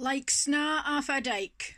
Like sna off a dyke.